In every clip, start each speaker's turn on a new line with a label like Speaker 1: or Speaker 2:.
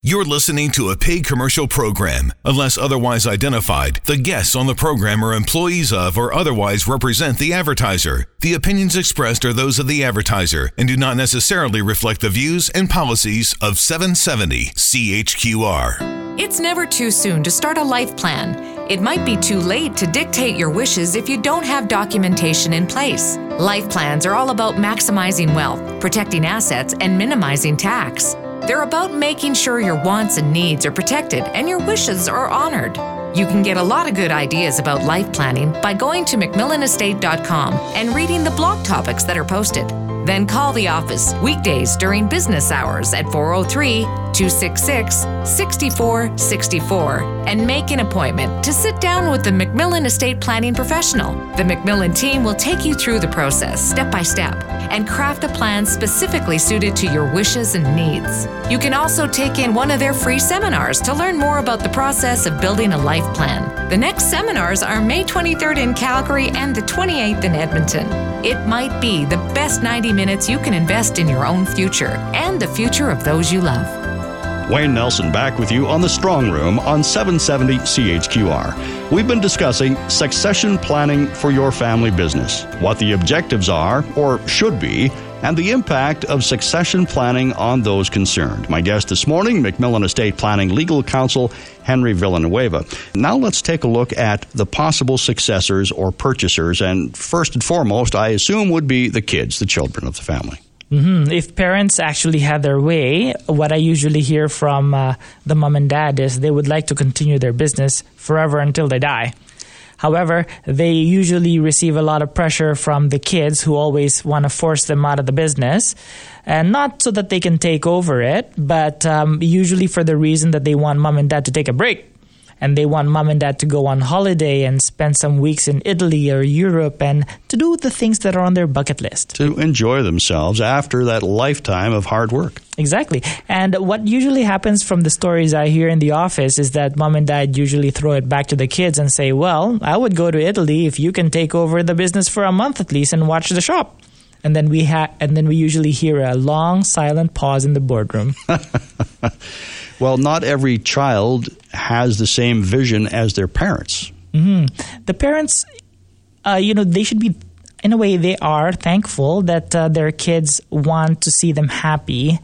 Speaker 1: You're listening to a paid commercial program. Unless otherwise identified, the guests on the program are employees of or otherwise represent the advertiser. The opinions expressed are those of the advertiser and do not necessarily reflect the views and policies of 770 CHQR.
Speaker 2: It's never too soon to start a life plan. It might be too late to dictate your wishes if you don't have documentation in place. Life plans are all about maximizing wealth, protecting assets, and minimizing tax. They're about making sure your wants and needs are protected and your wishes are honored. You can get a lot of good ideas about life planning by going to MacMillanestate.com and reading the blog topics that are posted. Then call the office weekdays during business hours at 403 266 6464 and make an appointment to sit down with the MacMillan Estate Planning professional. The MacMillan team will take you through the process step by step and craft a plan specifically suited to your wishes and needs. You can also take in one of their free seminars to learn more about the process of building a life plan. The next seminars are May 23rd in Calgary and the 28th in Edmonton. It might be the best 90 minutes you can invest in your own future and the future of those you love.
Speaker 3: Wayne Nelson back with you on the Strong Room on 770 CHQR. We've been discussing succession planning for your family business, what the objectives are, or should be, and the impact of succession planning on those concerned. My guest this morning, MacMillan Estate Planning Legal Counsel Henry Villanueva. Now let's take a look at the possible successors or purchasers, and first and foremost, I assume would be the kids, the children of the family.
Speaker 4: Mm-hmm. If parents actually had their way, what I usually hear from uh, the mom and dad is they would like to continue their business forever until they die. However, they usually receive a lot of pressure from the kids who always want to force them out of the business. And not so that they can take over it, but um, usually for the reason that they want mom and dad to take a break and they want mom and dad to go on holiday and spend some weeks in Italy or Europe and to do the things that are on their bucket list.
Speaker 3: To enjoy themselves after that lifetime of hard work.
Speaker 4: Exactly. And what usually happens from the stories I hear in the office is that mom and dad usually throw it back to the kids and say, Well, I would go to Italy if you can take over the business for a month at least and watch the shop. And then we ha- and then we usually hear a long silent pause in the boardroom.
Speaker 3: well, not every child has the same vision as their parents.
Speaker 4: Mm-hmm. The parents, uh, you know, they should be, in a way, they are thankful that uh, their kids want to see them happy.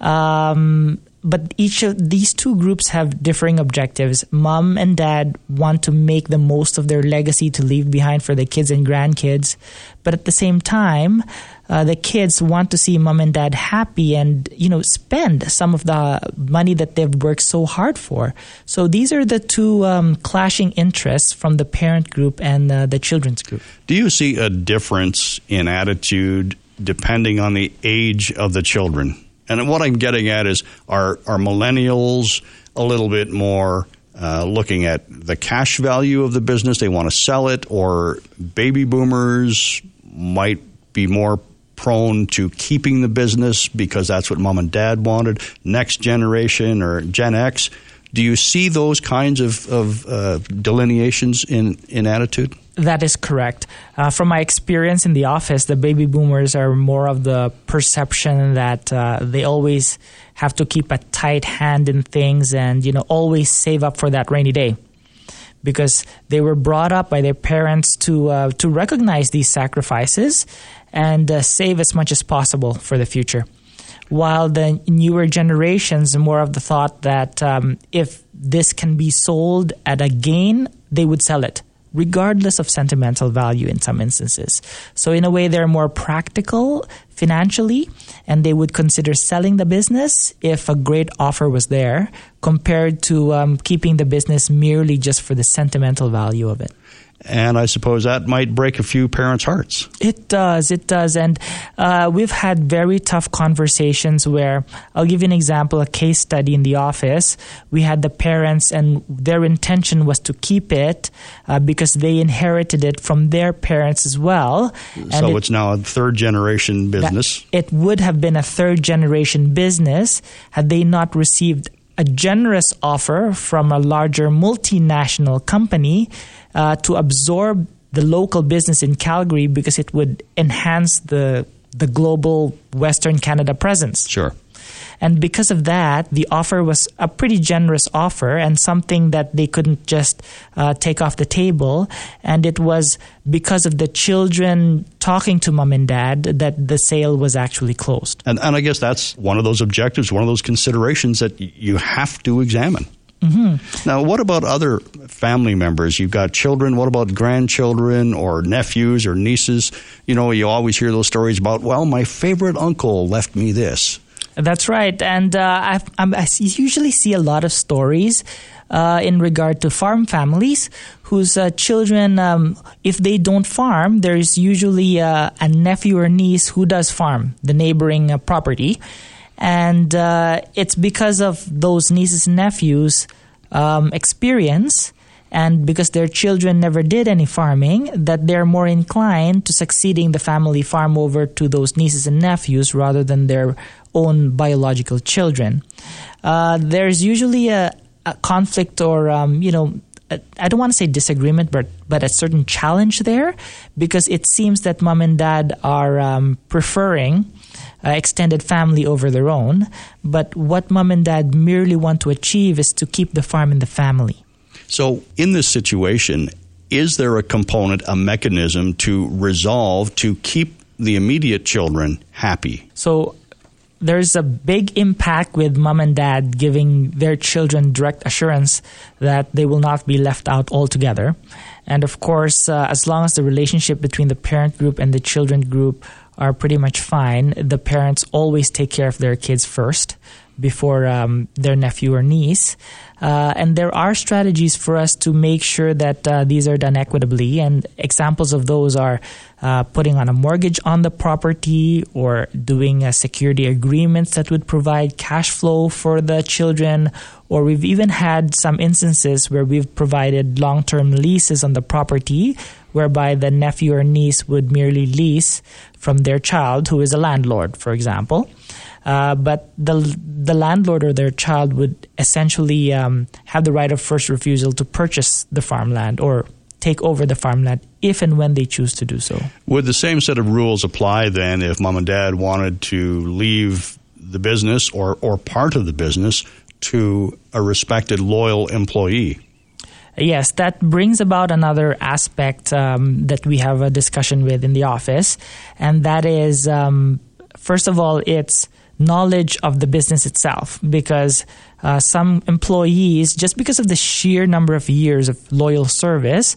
Speaker 4: Um, but each of these two groups have differing objectives. Mom and dad want to make the most of their legacy to leave behind for the kids and grandkids. But at the same time, uh, the kids want to see mom and dad happy and you know spend some of the money that they've worked so hard for. So these are the two um, clashing interests from the parent group and uh, the children's group.
Speaker 3: Do you see a difference in attitude depending on the age of the children? And what I'm getting at is are are millennials a little bit more uh, looking at the cash value of the business, they want to sell it, or baby boomers might be more prone to keeping the business because that's what mom and dad wanted. Next generation or Gen X, do you see those kinds of, of uh, delineations in, in attitude?
Speaker 4: That is correct. Uh, from my experience in the office, the baby boomers are more of the perception that uh, they always have to keep a tight hand in things and you know always save up for that rainy day because they were brought up by their parents to uh, to recognize these sacrifices and uh, save as much as possible for the future. While the newer generations are more of the thought that um, if this can be sold at a gain, they would sell it regardless of sentimental value in some instances. So, in a way, they're more practical financially, and they would consider selling the business if a great offer was there, compared to um, keeping the business merely just for the sentimental value of it
Speaker 3: and I suppose that might break a few parents' hearts.
Speaker 4: It does, it does, and uh, we've had very tough conversations where I'll give you an example. A case study in the office, we had the parents, and their intention was to keep it uh, because they inherited it from their parents as well.
Speaker 3: So it, it's now a third generation business.
Speaker 4: It would have been a third generation business had they not received a generous offer from a larger multinational company uh, to absorb the local business in Calgary because it would enhance the the global Western Canada presence.
Speaker 3: Sure.
Speaker 4: And because of that, the offer was a pretty generous offer and something that they couldn't just uh, take off the table. And it was because of the children talking to mom and dad that the sale was actually closed.
Speaker 3: And, and I guess that's one of those objectives, one of those considerations that you have to examine. Mm-hmm. Now, what about other family members? You've got children. What about grandchildren or nephews or nieces? You know, you always hear those stories about, well, my favorite uncle left me this.
Speaker 4: That's right. And uh, I usually see a lot of stories uh, in regard to farm families whose uh, children, um, if they don't farm, there's usually uh, a nephew or niece who does farm the neighboring uh, property and uh, it's because of those nieces and nephews' um, experience and because their children never did any farming, that they're more inclined to succeeding the family farm over to those nieces and nephews rather than their own biological children. Uh, there's usually a, a conflict or, um, you know, I don't want to say disagreement, but but a certain challenge there, because it seems that mom and dad are um, preferring uh, extended family over their own. But what mom and dad merely want to achieve is to keep the farm in the family.
Speaker 3: So, in this situation, is there a component, a mechanism to resolve to keep the immediate children happy?
Speaker 4: So, there's a big impact with mom and dad giving their children direct assurance that they will not be left out altogether. And of course, uh, as long as the relationship between the parent group and the children group are pretty much fine. The parents always take care of their kids first before um, their nephew or niece. Uh, and there are strategies for us to make sure that uh, these are done equitably. And examples of those are uh, putting on a mortgage on the property or doing a security agreements that would provide cash flow for the children. Or we've even had some instances where we've provided long term leases on the property whereby the nephew or niece would merely lease from their child, who is a landlord, for example. Uh, but the the landlord or their child would essentially um, have the right of first refusal to purchase the farmland or take over the farmland if and when they choose to do so.
Speaker 3: Would the same set of rules apply then if mom and dad wanted to leave the business or, or part of the business to a respected, loyal employee?
Speaker 4: Yes, that brings about another aspect um, that we have a discussion with in the office, and that is, um, first of all, it's knowledge of the business itself because uh, some employees, just because of the sheer number of years of loyal service,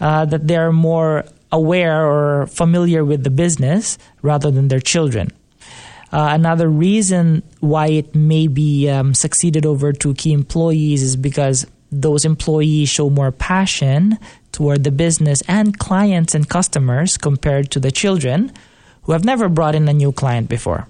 Speaker 4: uh, that they're more aware or familiar with the business rather than their children. Uh, another reason why it may be um, succeeded over to key employees is because those employees show more passion toward the business and clients and customers compared to the children who have never brought in a new client before.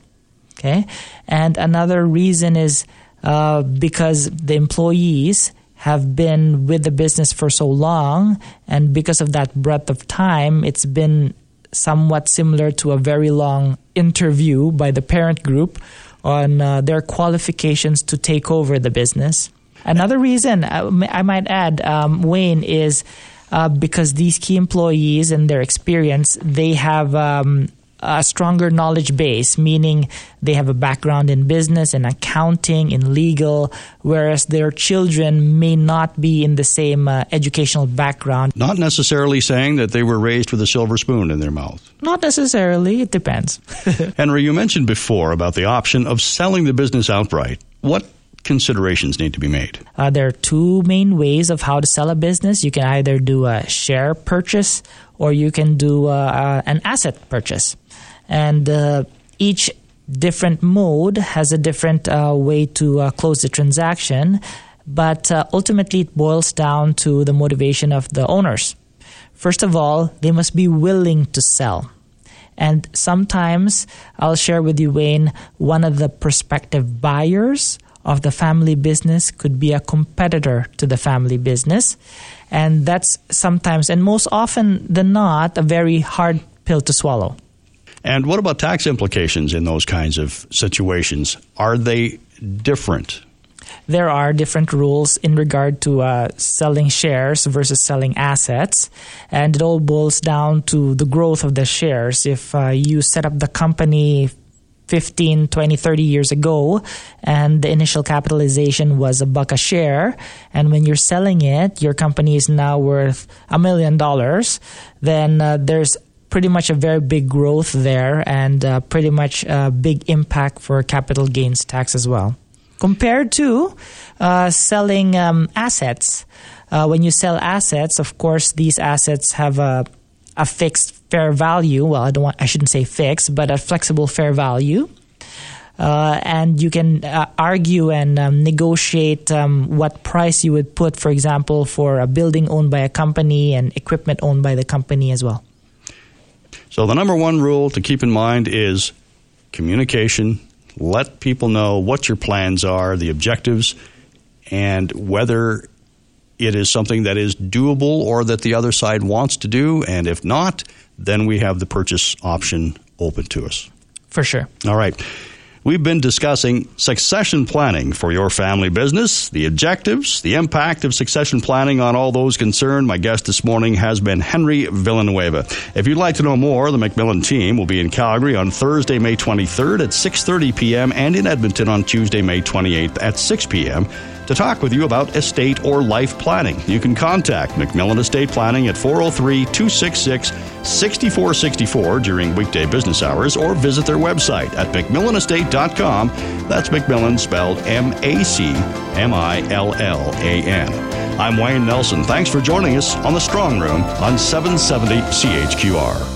Speaker 4: Okay, and another reason is uh, because the employees have been with the business for so long, and because of that breadth of time, it's been somewhat similar to a very long interview by the parent group on uh, their qualifications to take over the business. Another reason uh, I might add, um, Wayne, is uh, because these key employees and their experience, they have um, a stronger knowledge base, meaning they have a background in business and accounting, in legal, whereas their children may not be in the same uh, educational background.
Speaker 3: Not necessarily saying that they were raised with a silver spoon in their mouth.
Speaker 4: Not necessarily, it depends.
Speaker 3: Henry, you mentioned before about the option of selling the business outright. What considerations need to be made?
Speaker 4: Uh, there are two main ways of how to sell a business. You can either do a share purchase or you can do uh, uh, an asset purchase. And uh, each different mode has a different way to close the transaction, but ultimately it boils down to the motivation of the owners. First of all, they must be willing to sell. And sometimes I'll share with you, Wayne, one of the prospective buyers of the family business could be a competitor to the family business. And that's sometimes, and most often than not, a very hard pill to swallow.
Speaker 3: And what about tax implications in those kinds of situations? Are they different?
Speaker 4: There are different rules in regard to uh, selling shares versus selling assets, and it all boils down to the growth of the shares. If uh, you set up the company 15, 20, 30 years ago, and the initial capitalization was a buck a share, and when you're selling it, your company is now worth a million dollars, then uh, there's pretty much a very big growth there and uh, pretty much a big impact for capital gains tax as well. Compared to uh, selling um, assets, uh, when you sell assets, of course, these assets have a, a fixed fair value. Well, I don't want, I shouldn't say fixed, but a flexible fair value. Uh, and you can uh, argue and um, negotiate um, what price you would put, for example, for a building owned by a company and equipment owned by the company as well.
Speaker 3: So, the number one rule to keep in mind is communication. Let people know what your plans are, the objectives, and whether it is something that is doable or that the other side wants to do. And if not, then we have the purchase option open to us.
Speaker 4: For sure.
Speaker 3: All right. We've been discussing succession planning for your family business, the objectives, the impact of succession planning on all those concerned. My guest this morning has been Henry Villanueva. If you'd like to know more, the MacMillan team will be in Calgary on Thursday, May 23rd at 6:30 p.m. and in Edmonton on Tuesday, May 28th at 6 p.m to talk with you about estate or life planning. You can contact MacMillan Estate Planning at 403 266 6464 during weekday business hours or visit their website at MacMillanestate.com. That's MacMillan spelled M A C M I L L A N. I'm Wayne Nelson. Thanks for joining us on the Strong Room on 770 CHQR.